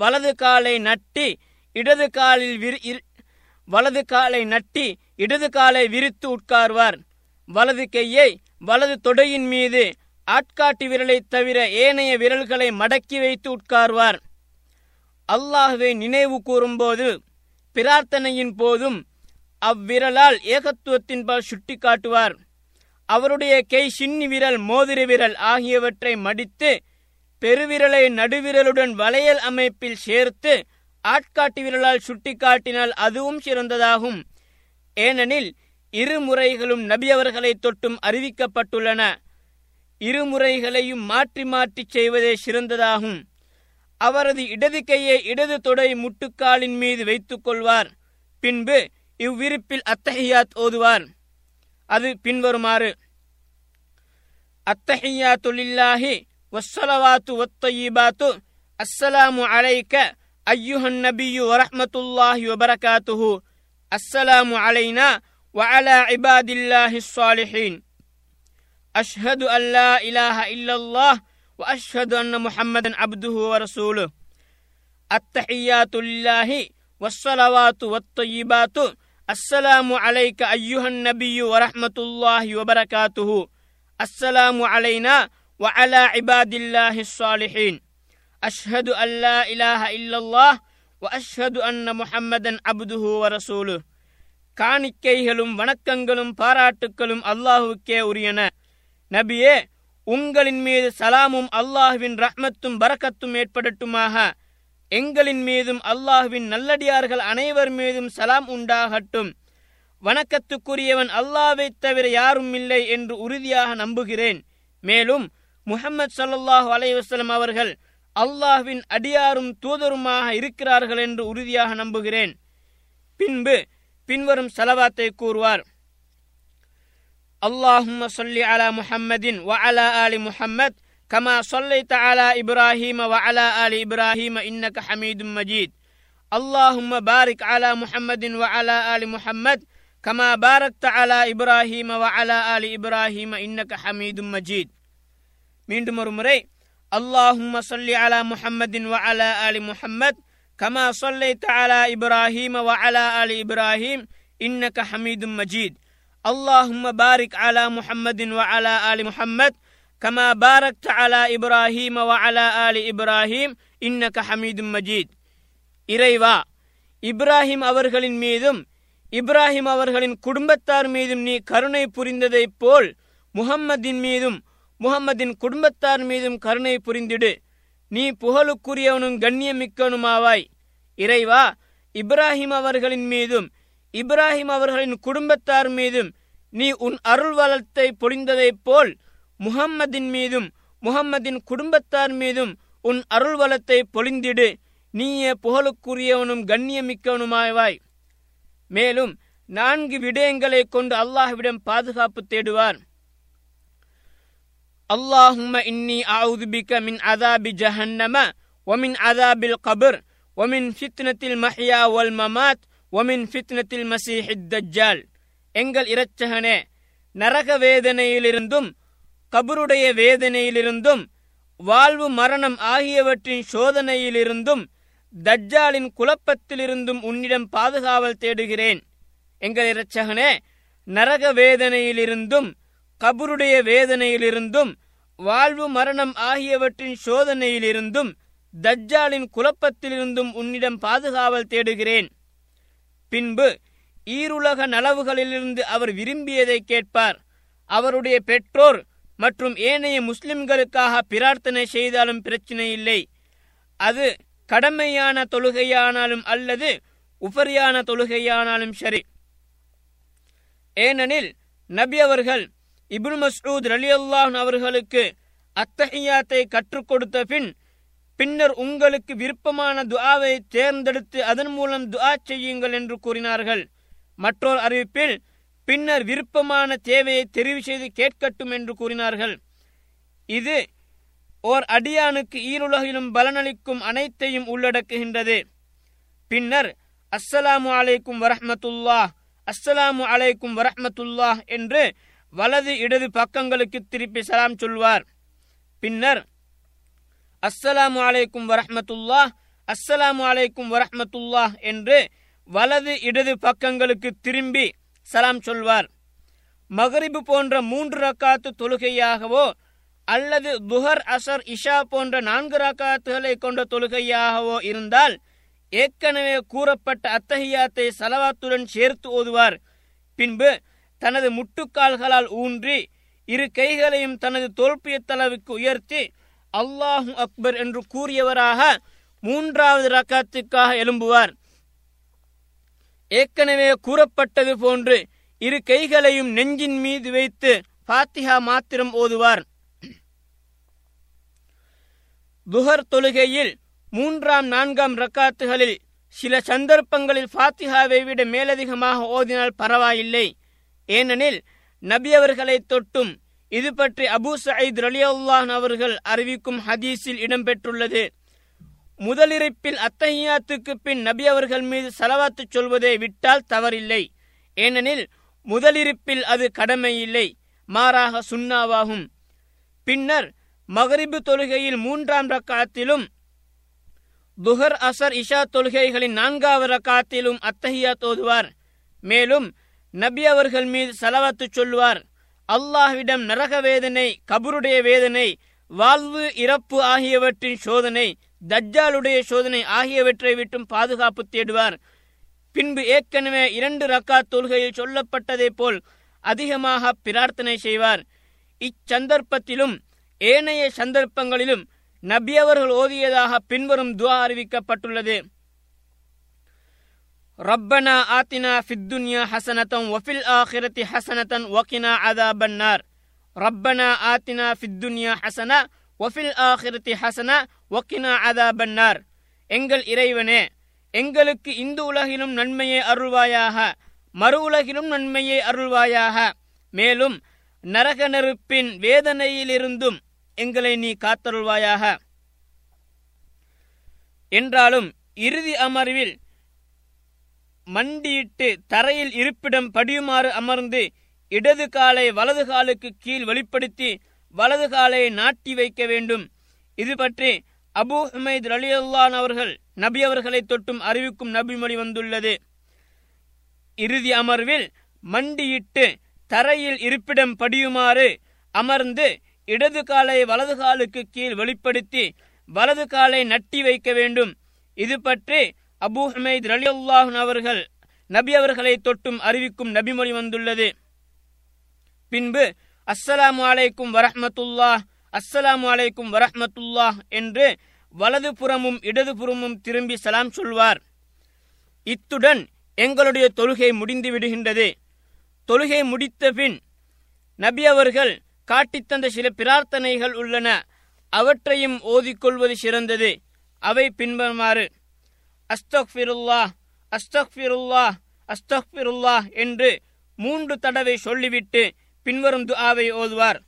வலது காலை நட்டி இடது காலில் விரி வலது காலை நட்டி இடது காலை விரித்து உட்கார்வார். வலது கையை வலது தொடையின் மீது ஆட்காட்டி விரலை தவிர ஏனைய விரல்களை மடக்கி வைத்து உட்கார்வார். அல்லாஹுவை நினைவு கூறும்போது பிரார்த்தனையின் போதும் அவ்விரலால் ஏகத்துவத்தின்பால் சுட்டி காட்டுவார் அவருடைய கை சின்னி விரல் மோதிர விரல் ஆகியவற்றை மடித்து பெருவிரலை நடுவிரலுடன் வளையல் அமைப்பில் சேர்த்து ஆட்காட்டி விரலால் சுட்டிக்காட்டினால் அதுவும் சிறந்ததாகும். ஏனெனில் இரு முறைகளும் நபி அவர்களை தொட்டும் அறிவிக்கப்பட்டுள்ளன. இருமுறைகளையும் மாற்றி மாற்றி செய்வதே சிறந்ததாகும். அவரது இடது கையை இடது தொடை முட்டுக்காலின் மீது வைத்துக் கொள்வார். பின்பு இவ்விருப்பில் அத்தஹியாத் ஓதுவார். அது பின்வருமாறு அத்தஹியாத்து والصلوات والطيبات. السلام عليك أيها النبي ورحمة الله وبركاته. السلام علينا وعلى عباد الله الصالحين. أشهد أن لا إله إلا الله وأشهد أن محمدا عبده ورسوله. التحيات لله والصلوات والطيبات. السلام عليك أيها النبي ورحمة الله وبركاته. السلام علينا وعلى عباد الله الصالحين أشهد أن لا إله إلا الله وأشهد أن محمدا عبده ورسوله காணிக்கைகளும் வணக்கங்களும் பாராட்டுக்களும் அல்லாஹுக்கே உரியன நபியே உங்களின் மீது சலாமும் அல்லாஹுவின் ரஹ்மத்தும் பரக்கத்தும் ஏற்படட்டுமாக எங்களின் மீதும் அல்லாஹுவின் நல்லடியார்கள் அனைவர் மீதும் சலாம் உண்டாகட்டும் வணக்கத்துக்குரியவன் அல்லாவைத் தவிர யாரும் இல்லை என்று உறுதியாக நம்புகிறேன் மேலும் முஹம்மது சல்லாஹூ அலைவசலம் அவர்கள் அல்லாஹ்வின் அடியாரும் தூதருமாக இருக்கிறார்கள் என்று உறுதியாக நம்புகிறேன் பின்பு பின்வரும் சலவாத்தை கூறுவார் اللهم صل على محمد وعلى آل محمد كما صليت على إبراهيم وعلى آل إبراهيم إنك حميد مجيد اللهم بارك على محمد وعلى آل محمد كما باركت على إبراهيم وعلى آل إبراهيم إنك حميد مجيد மீண்டும் ஒரு முறை அல்லாஹும் சொல்லி அலா முஹம்மதின் வ அலா அலி முஹம்மத் கமா சொல்லை தாலா இப்ராஹிம் வ அலா அலி இப்ராஹிம் இன்னக ஹமீதும் மஜீத் அல்லாஹும் பாரிக் அலா முஹம்மதின் வ அலா அலி முஹம்மத் கமா பாரக் அலா இப்ராஹிம் வ அலா அலி இப்ராஹிம் இன்னக ஹமீதும் மஜீத் இறைவா இப்ராஹிம் அவர்களின் மீதும் இப்ராஹிம் அவர்களின் குடும்பத்தார் மீதும் நீ கருணை புரிந்ததைப் போல் முகம்மதின் மீதும் முகம்மதின் குடும்பத்தார் மீதும் கருணை புரிந்திடு. நீ புகழுக்குரியவனும் கண்ணியமிக்கவனுமாவாய். இறைவா இப்ராஹிம் அவர்களின் மீதும் இப்ராஹிம் அவர்களின் குடும்பத்தார் மீதும் நீ உன் அருள் வளத்தை பொழிந்ததைப் போல் முகம்மதின் மீதும் முகம்மதின் குடும்பத்தார் மீதும் உன் அருள் வளத்தை பொழிந்திடு. நீயே புகழுக்குரியவனும் கண்ணியமிக்கவனுமாய்வாய் மேலும் நான்கு விடயங்களை கொண்டு அல்லாஹ்விடம் பாதுகாப்பு தேடுவார். اللهم إني أعوذ بك من عذاب جهنم ومن عذاب القبر ومن فتنة المحيا والممات ومن فتنة المسيح الدجال எங்கள் இரட்சகனே நரக வேதனையிலிருந்தும் கபருடைய வேதனையிலிருந்தும் வாழ்வு மரணம் ஆகியவற்றின் சோதனையிலிருந்தும் தஜ்ஜாலின் குழப்பத்திலிருந்தும் உன்னிடம் பாதுகாவல் தேடுகிறேன் எங்கள் இரட்சகனே நரக வேதனையிலிருந்தும் கபருடைய வேதனையிலிருந்தும் வாழ்வு மரணம் ஆகியவற்றின் சோதனையிலிருந்தும் தஜ்ஜாலின் குழப்பத்திலிருந்தும் உன்னிடம் பாதுகாவல் தேடுகிறேன். பின்பு ஈருலக நலவுகளிலிருந்து அவர் விரும்பியதை கேட்பார். அவருடைய பெற்றோர் மற்றும் ஏனைய முஸ்லிம்களுக்காக பிரார்த்தனை செய்தாலும் பிரச்சனை இல்லை. அது கடமையான தொழுகையானாலும் அல்லது உபரியான தொழுகையானாலும் சரி. ஏனெனில் நபி அவர்கள் இப்னு மஸ்ரூத் ரலி அல்லாஹ் அவர்களுக்கு அத்தஹியாத்தை கற்றுக் கொடுத்த பின் பின்னர் உங்களுக்கு விருப்பமான துஆவை தேர்ந்தெடுத்து அதன் மூலம் துஆ செய்யுங்கள் என்று கூறினார்கள். மற்றொரு அறிவிப்பில் பின்னர் விருப்பமான தேவையை தெரிவு செய்து கேட்கட்டும் என்று கூறினார்கள். இது ஓர் அடியானுக்கு ஈருலகிலும் பலனளிக்கும் அனைத்தையும் உள்ளடக்குகின்றது. பின்னர் அஸ்ஸலாமு அலைக்கும் வரஹ்மத்துல்லா அஸ்ஸலாமு அலைக்கும் வரஹ்மத்துல்லாஹ் என்று வலது இடது பக்கங்களுக்கு திருப்பி சலாம் சொல்வார். பின்னர் அஸ்ஸலாமு அலைக்கும் வரஹமத்துல்லா அஸ்ஸலாமு அலைக்கும் வரஹமத்துல்லா என்று வலது இடது பக்கங்களுக்கு திரும்பி சலாம் சொல்வார். மகரிபு போன்ற மூன்று ரக்காத்து தொழுகையாகவோ அல்லது துஹர் அசர் இஷா போன்ற நான்கு ரக்காத்துகளை கொண்ட தொழுகையாகவோ இருந்தால் ஏற்கனவே கூறப்பட்ட அத்தஹியாத்தை சலவாத்துடன் சேர்த்து ஓதுவார். பின்பு தனது முட்டுக்கால்களால் ஊன்றி இரு கைகளையும் தனது தோல்பியத்தளவுக்கு உயர்த்தி அல்லாஹு அக்பர் என்று கூறியவராக மூன்றாவது ரக்காத்துக்காக எழும்புவார். ஏற்கனவே கூறப்பட்டது போன்று இரு கைகளையும் நெஞ்சின் மீது வைத்து ஃபாத்திஹா மாத்திரம் ஓதுவார். துஹர் தொழுகையில் மூன்றாம் நான்காம் ரக்காத்துகளில் சில சந்தர்ப்பங்களில் ஃபாத்திஹாவை விட மேலதிகமாக ஓதினால் பரவாயில்லை. ஏனெனில் நபி அவர்களை தொட்டும் இது பற்றி அபு சயீத் ரலியல்லான் அவர்கள் அறிவிக்கும் ஹதீஸில் இடம்பெற்றுள்ளது. முதலிருப்பில் அத்தஹியாத்துக்கு பின் நபி அவர்கள் மீது செலவாத்து சொல்வதை விட்டால் தவறில்லை. ஏனெனில் முதலிருப்பில் அது கடமையில்லை மாறாக சுண்ணாவாகும் பின்னர் மகரிபு தொழுகையில் மூன்றாம் ரக்காத்திலும் துஹர் அசர் இஷா தொழுகைகளின் நான்காவது ரக்காத்திலும் அத்தஹியா தோதுவார் மேலும் நபி அவர்கள் மீது செலவத்து சொல்வார் அல்லாஹ்விடம் நரக வேதனை கபருடைய வேதனை வாழ்வு இறப்பு ஆகியவற்றின் சோதனை தஜ்ஜாலுடைய சோதனை ஆகியவற்றை விட்டும் பாதுகாப்பு தேடுவார். பின்பு ஏற்கனவே இரண்டு ரக்காத் தொல்கையில் சொல்லப்பட்டதை போல் அதிகமாக பிரார்த்தனை செய்வார். இச்சந்தர்ப்பத்திலும் ஏனைய சந்தர்ப்பங்களிலும் நபியவர்கள் ஓதியதாக பின்வரும் துவா அறிவிக்கப்பட்டுள்ளது. ரப்பனா ஆத்தினா ஃபித்துன்யா ஹசனத்தம் வஃபில் ஆஹிரத்தி ஹசனத்தன் வக்கினா அதாபன்னார் ரப்பனா ஆத்தினா ஃபித்துன்யா ஹசனா வஃபில் ஆஹிரத்தி ஹசனா வக்கினா அதாபன்னார் எங்கள் இறைவனே எங்களுக்கு இந்த உலகிலும் நன்மையை அருள்வாயாக மறு உலகிலும் நன்மையை அருள்வாயாக. மேலும் நரக நெருப்பின் வேதனையிலிருந்தும் எங்களை நீ காத்தருள்வாயாக. என்றாலும் இறுதி அமர்வில் மண்டியிட்டு தரையில் இருப்பிடம் படியுமாறு அமர்ந்து இடது காலை வலது காலுக்கு கீழ் வெளிப்படுத்தி வலது காலை நாட்டி வைக்க வேண்டும். இது பற்றி அபு ஹுமைத் ரலியல்லான் அவர்கள் நபி அவர்களை தொட்டும் அறிவிக்கும் நபிமொழி வந்துள்ளது. இறுதி அமர்வில் மண்டியிட்டு தரையில் இருப்பிடம் படியுமாறு அமர்ந்து இடது காலை வலது காலுக்கு கீழ் வெளிப்படுத்தி வலது காலை நட்டி வைக்க வேண்டும். இது பற்றி அபு ஹமீத் ரலியுல்லாஹன் அவர்கள் நபி அவர்களை தொட்டும் அறிவிக்கும் நபிமொழி வந்துள்ளது. பின்பு அஸ்ஸலாமு அலைக்கும் வரஹ்மத்துல்லா அஸ்ஸலாமு அலைக்கும் வரஹ்மத்துல்லா என்று வலது புறமும் இடது புறமும் திரும்பி சலாம் சொல்வார். இத்துடன் எங்களுடைய தொழுகை முடிந்து விடுகின்றது. தொழுகை முடித்த பின் நபி அவர்கள் காட்டித்தந்த சில பிரார்த்தனைகள் உள்ளன. அவற்றையும் ஓதிக்கொள்வது சிறந்தது. அவை பின்வருமாறு. அஸ்தக்ஃபிருல்லா அஸ்தக்ஃபிருல்லா அஸ்தக்ஃபிருல்லா என்று மூன்று தடவை சொல்லிவிட்டு பின்வரும் துஆவை ஓதுவார்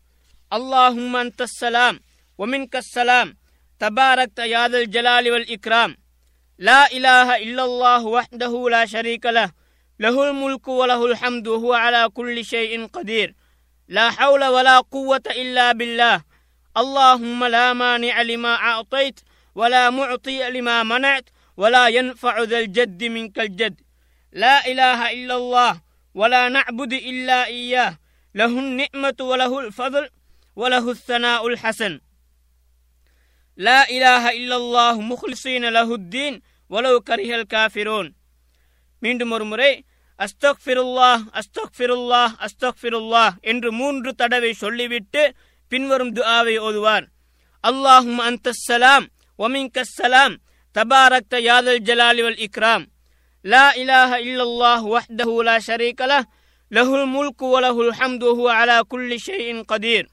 அல்லாஹும் அந்தஸ்ஸலாம் ஒமின்கஸ்ஸலாம் தபாரக் யாதல் ஜலாலி வல் இக்ராம் லா இலாஹ இல்லல்லாஹு வஹ்தஹு லா ஷரீக லஹ் லஹுல் முல்கு வலஹுல் ஹம்து வஹுவ அலா குல்லி ஷைஇன் கதீர் لا حول ولا قوة إلا بالله اللهم لا مانع لما أعطيت ولا معطي لما منعت ولا ينفع ذا الجد منك الجد لا إله إلا الله ولا نعبد إلا إياه له النعمة وله الفضل وله الثناء الحسن لا إله إلا الله مخلصين له الدين ولو كره الكافرون மீண்டும் ஒரு முறை அஸ்தக்ஃபிருல்லாஹ் அஸ்தக்ஃபிருல்லாஹ் அஸ்தக்ஃபிருல்லாஹ் என்று மூன்று தடவை சொல்லிவிட்டு பின்வரும் துஆவை ஓதுவார் அல்லாஹும் அந்தஸ்ஸலாம் تباركت يا ذا الجلال والإكرام. لا إله إلا الله وحده لا شريك له له الملك وله الحمد وهو على كل شيء قدير.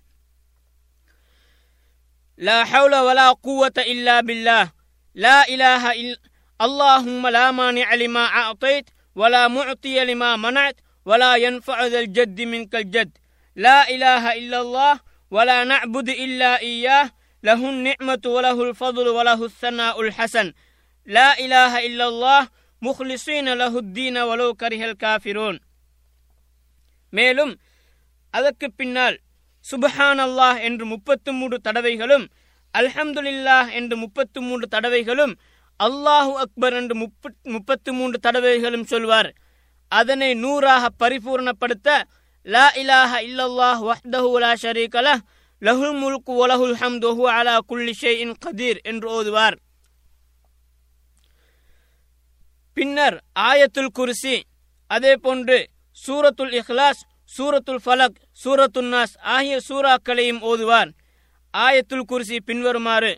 لا حول ولا قوة إلا بالله. لا إله إلا اللهم لا مانع لما أعطيت ولا معطي لما منعت ولا ينفع ذا الجد منك الجد. لا إله إلا الله ولا نعبد إلا إياه له النعمة وله الفضل وله الثناء الحسن لا إله إلا الله مخلصين له الدين ولو كره الكافرون மேலும் அதற்கு பின்னால் சுபஹான் அல்லாஹ் என்று முப்பத்து மூன்று தடவைகளும் அல்ஹம்துலில்லாஹ் என்று முப்பத்து மூன்று தடவைகளும் அல்லாஹு அக்பர் என்று முப்பத்து மூன்று தடவைகளும் சொல்வார் அதனை நூறாக பரிபூர்ணப்படுத்த லா இலாஹ இல்லல்லாஹ் வஹ்தஹு லா ஷரீக லஹ் லஹுல் முல்கு வலஹுல் ஹம்து வஹுவ அலா குல்லி ஷைஇன் கதீர் என்று ஓதுவார் பின்னர் ஆயத்துல் குர்சி அதே போன்று சூரத்துல் இஹ்லாஸ் சூரத்துல் ஃபலக் சூரத்துல் நாஸ் ஆகிய சூறாக்களையும் ஓதுவார் ஆயத்துல் குர்சி பின்வருமாறு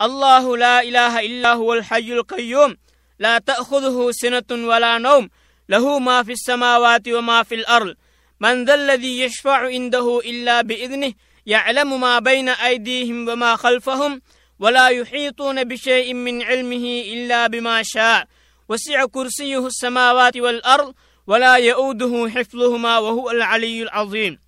الله لا إله إلا هو الحي القيوم لا تأخذه سنة ولا نوم له ما في السماوات وما في الأرض من ذا الذي يشفع عنده إلا بإذنه يعلم ما بين أيديهم وما خلفهم ولا يحيطون بشيء من علمه إلا بما شاء. وسع كرسيه السماوات والأرض ولا يؤوده حفظهما وهو العلي العظيم.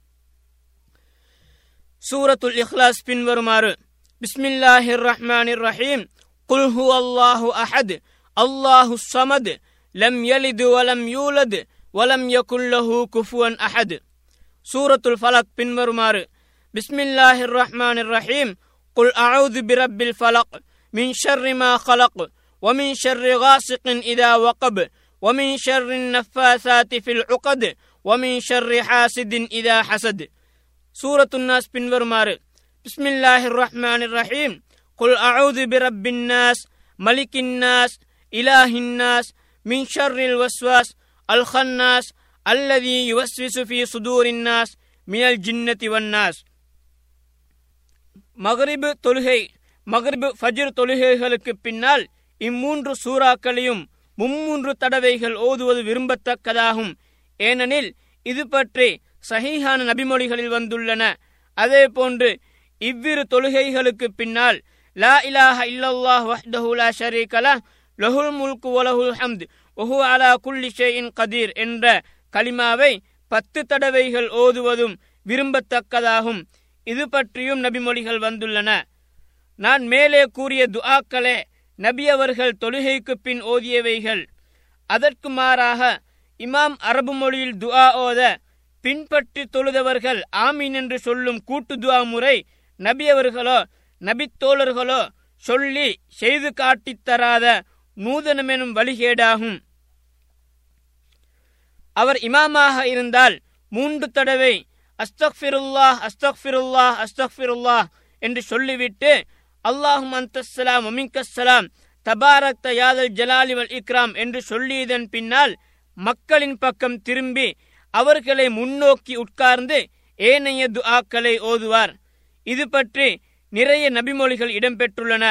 سورة الإخلاص بن ورمار. بسم الله الرحمن الرحيم. قل هو الله أحد الله الصمد لم يلد ولم يولد ولم يكن له كفوا أحد. سورة الفلق بن ورمار. بسم الله الرحمن الرحيم قل أعوذ برب الفلق من شر ما خلق ومن شر غاسق إذا وقب ومن شر النفاثات في العقد ومن شر حاسد إذا حسد سورة الناس بن مارك بسم الله الرحمن الرحيم قل أعوذ برب الناس ملك الناس إله الناس من شر الوسواس الخناس الذي يوسوس في صدور الناس من الجنة والناس மகரிபு தொழுகை மகரிபு ஃபஜ்ர் தொழுகைகளுக்கு பின்னால் இம்மூன்று சூறாக்களையும் மும்மூன்று தடவைகள் ஓதுவது விரும்பத்தக்கதாகும். ஏனெனில் இது பற்றி சஹீஹான நபிமொழிகளில் வந்துள்ளன. அதே போன்று இவ்விரு தொழுகைகளுக்கு பின்னால் லா இலாஹ இல்லல்லாஹ் வஹ்தஹு லா ஷரீக லஹுல் முல்கு வலஹுல் ஹம்த் ஒஹு அலா குல்லி ஷேயின் கதீர் என்ற கலிமாவை பத்து தடவைகள் ஓதுவதும் விரும்பத்தக்கதாகும். இது பற்றியும் நபிமொழிகள் வந்துள்ளன. நான் மேலே கூறிய துஆக்களே நபி அவர்கள் தொழுகைக்கு பின் ஓதியவைகள். அதற்கு மாறாக இமாம் அரபு மொழியில் துஆ ஓத பின்பற்றி தொழுதவர்கள் ஆமீன் என்று சொல்லும் கூட்டு துஆ முறை நபி அவர்களோ நபித்தோழர்களோ சொல்லி செய்து காட்டித்தராத நூதனமெனும் வழிகேடாகும். அவர் இமாமாக இருந்தால் மூன்று தடவை அஸ்தக்ஃபிருல்லா அஸ்தக்ஃபிருல்லா அஸ்தக்ஃபிருல்லா என்று சொல்லிவிட்டு அல்லாஹும் அந்தஸ்ஸலாம் ஒமிங்கஸ்ஸலாம் தபாரக்த யாதல் ஜலாலிவல் இக்ராம் என்று சொல்லியதன் பின்னால் மக்களின் பக்கம் திரும்பி அவர்களை முன்னோக்கி உட்கார்ந்து ஏனைய துஆக்களை ஓதுவார். இது பற்றி நிறைய நபிமொழிகள் இடம்பெற்றுள்ளன.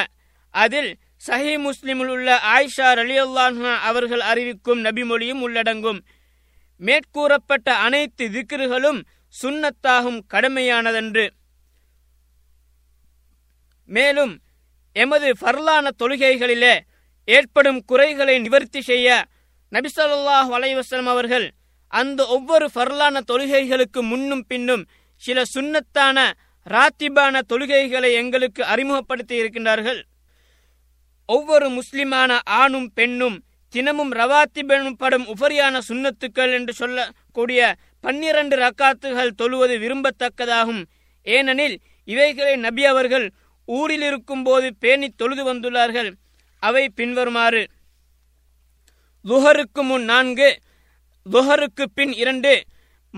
அதில் சஹி முஸ்லிமில் உள்ள ஆயிஷா ரலியல்லாஹா அவர்கள் அறிவிக்கும் நபிமொழியும் உள்ளடங்கும். மேற்கூறப்பட்ட அனைத்து திக்ருகளும் சுன்னத்தாகும் கடமையானதன்று. மேலும் எமது ஃபர்லான தொழுகைகளிலே ஏற்படும் குறைகளை நிவர்த்தி செய்ய நபிசல்லாஹ் வலைவசலம் அவர்கள் அந்த ஒவ்வொரு ஃபர்லான தொழுகைகளுக்கு முன்னும் பின்னும் சில சுன்னத்தான ராத்திபான தொழுகைகளை எங்களுக்கு அறிமுகப்படுத்தி இருக்கின்றார்கள். ஒவ்வொரு முஸ்லிமான ஆணும் பெண்ணும் தினமும் ரவாத்திபெனும் படும் உபரியான சுண்ணத்துக்கள் என்று சொல்லக்கூடிய பன்னிரண்டு ரக்காத்துகள் தொழுவது விரும்பத்தக்கதாகும். ஏனெனில் இவைகளை நபி அவர்கள் ஊரில் இருக்கும் போது பேணி தொழுது வந்துள்ளார்கள். அவை பின்வருமாறு. துஹருக்கு முன் நான்கு துஹருக்கு பின் இரண்டு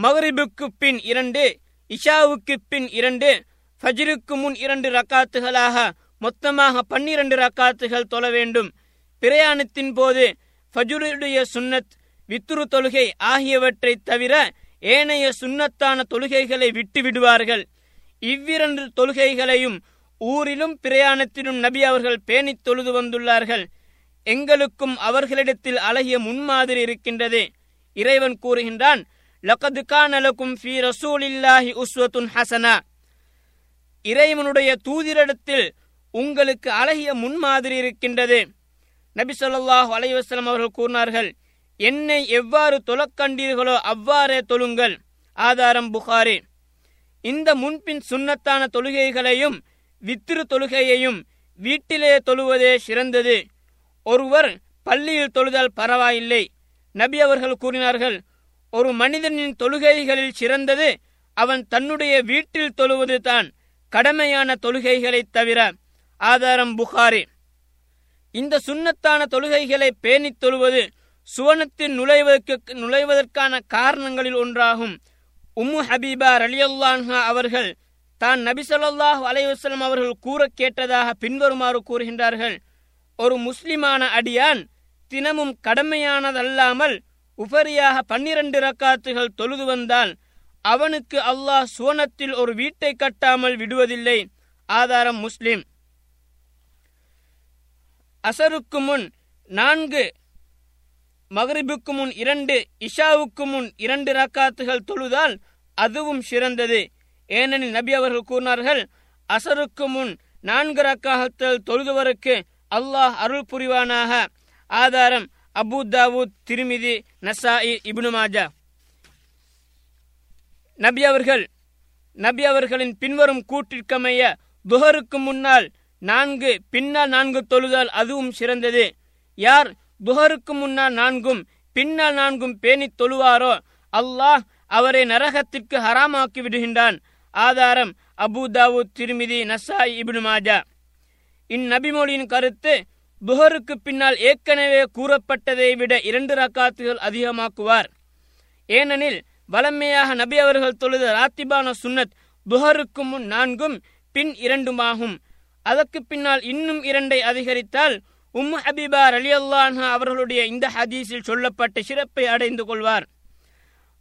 மகரிபுக்கு பின் இரண்டு இஷாவுக்கு பின் இரண்டு ஃபஜ்ருக்கு முன் இரண்டு ரக்காத்துகளாக மொத்தமாக பன்னிரண்டு ரக்காத்துகள் தொழ வேண்டும். பிரயாணத்தின் போது ஃபஜுருடைய சுன்னத் வித்துரு தொழுகை ஆகியவற்றைத் தவிர ஏனைய சுன்னத்தான தொழுகைகளை விட்டு விடுவார்கள். இவ்விரண்டு தொழுகைகளையும் ஊரிலும் பிரயாணத்திலும் நபி அவர்கள் பேணித் தொழுது வந்துள்ளார்கள். எங்களுக்கும் அவர்களிடத்தில் அழகிய முன்மாதிரி இருக்கின்றது. இறைவன் கூறுகின்றான் லகது கானலக்கும் ஃபி ரசூலில்லாஹி உஸ்வத்துன் ஹசனா. இறைவனுடைய தூதிரிடத்தில் உங்களுக்கு அழகிய முன்மாதிரி இருக்கின்றது. நபி சொல்லாஹு அலைவசலம் அவர்கள் கூறினார்கள் என்னை எவ்வாறு தொழக்கண்டீர்களோ அவ்வாறே தொழுங்கள். ஆதாரம் புகாரி. இந்த முன்பின் சுண்ணத்தான தொழுகைகளையும் வித்திரு தொழுகையையும் வீட்டிலே தொழுவதே சிறந்தது. ஒருவர் பள்ளியில் தொழுதால் பரவாயில்லை. நபி அவர்கள் கூறினார்கள் ஒரு மனிதனின் தொழுகைகளில் சிறந்தது அவன் தன்னுடைய வீட்டில் தொழுவது தான் கடமையான தொழுகைகளைத் தவிர. ஆதாரம் புகாரி. இந்த சுண்ணத்தான தொழுகைகளை பேணித் தொழுவது சுவனத்தில் நுழைவதற்கு நுழைவதற்கான காரணங்களில் ஒன்றாகும். உம்மு ஹபீபா ரலியல்லான்ஹா அவர்கள் தான் நபிசல்லாஹ் அலைவசலம் அவர்கள் கூற கேட்டதாக பின்வருமாறு கூறுகின்றார்கள். ஒரு முஸ்லிமான அடியான் தினமும் கடமையானதல்லாமல் உபரியாக பன்னிரண்டு ரக்காத்துகள் தொழுது வந்தால் அவனுக்கு அல்லாஹ் சுவனத்தில் ஒரு வீட்டை கட்டாமல் விடுவதில்லை. ஆதாரம் முஸ்லிம். அசருக்கு முன் நான்கு மகரிபுக்கு முன் இரண்டு இஷாவுக்கு முன் இரண்டு ரக்காத்துகள் தொழுதால் அதுவும் சிறந்தது. ஏனெனில் நபி அவர்கள் கூறினார்கள் அசருக்கு முன் நான்கு ரக்காத்துகள் தொழுதுவருக்கு அல்லாஹ் அருள் புரிவானாக. ஆதாரம் அபு தாவூத் திருமிதி நசாஇ இப்னு மாஜா. நபி அவர்கள் நபி அவர்களின் பின்வரும் கூட்டிற்கமைய துஹருக்கு முன்னால் நான்கு பின்னால் நான்கு தொழுதால் அதுவும் சிறந்தது. யார்? துஹருக்கு முன்னால் நான்கும் பின்னால் நான்கும் பேணித் தொழுவாரோ? அல்லாஹ் அவரை நரகத்திற்கு ஹராமாக்கி விடுகின்றான். ஆதாரம் Abu Dawud Tirmidhi Nasai Ibn Majah. இந்நபிமொழியின் கருத்து துஹருக்கு பின்னால் ஏற்கனவே கூறப்பட்டதை விட இரண்டு ரக்காத்துகள் அதிகமாக்குவார். ஏனெனில் வளமையாக நபி அவர்கள் தொழுத ராத்திபான சுன்னத் துஹருக்கு முன் நான்கும் பின் இரண்டுமாகும். அதற்கு பின்னால் இன்னும் இரண்டை அதிகரித்தால் உம் ஹபீபா அலி அல்லான்ஹா அவர்களுடைய இந்த ஹதீஸில் சொல்லப்பட்ட சிறப்பை அடைந்து கொள்வார்.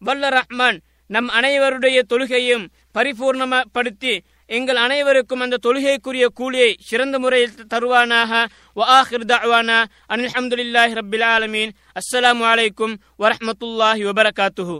வல்ல ரஹ்மான் நம் அனைவருடைய தொழுகையும் பரிபூர்ணப்படுத்தி எங்கள் அனைவருக்கும் அந்த தொழுகைக்குரிய கூலியை சிறந்த முறையில் தருவானாக. வஆஹிர் தஅவானா அனில் ரப்பில் ஆலமீன். அஸ்ஸலாமு அலைக்கும் வரஹ்மத்துல்லாஹி வபரகாத்துஹு.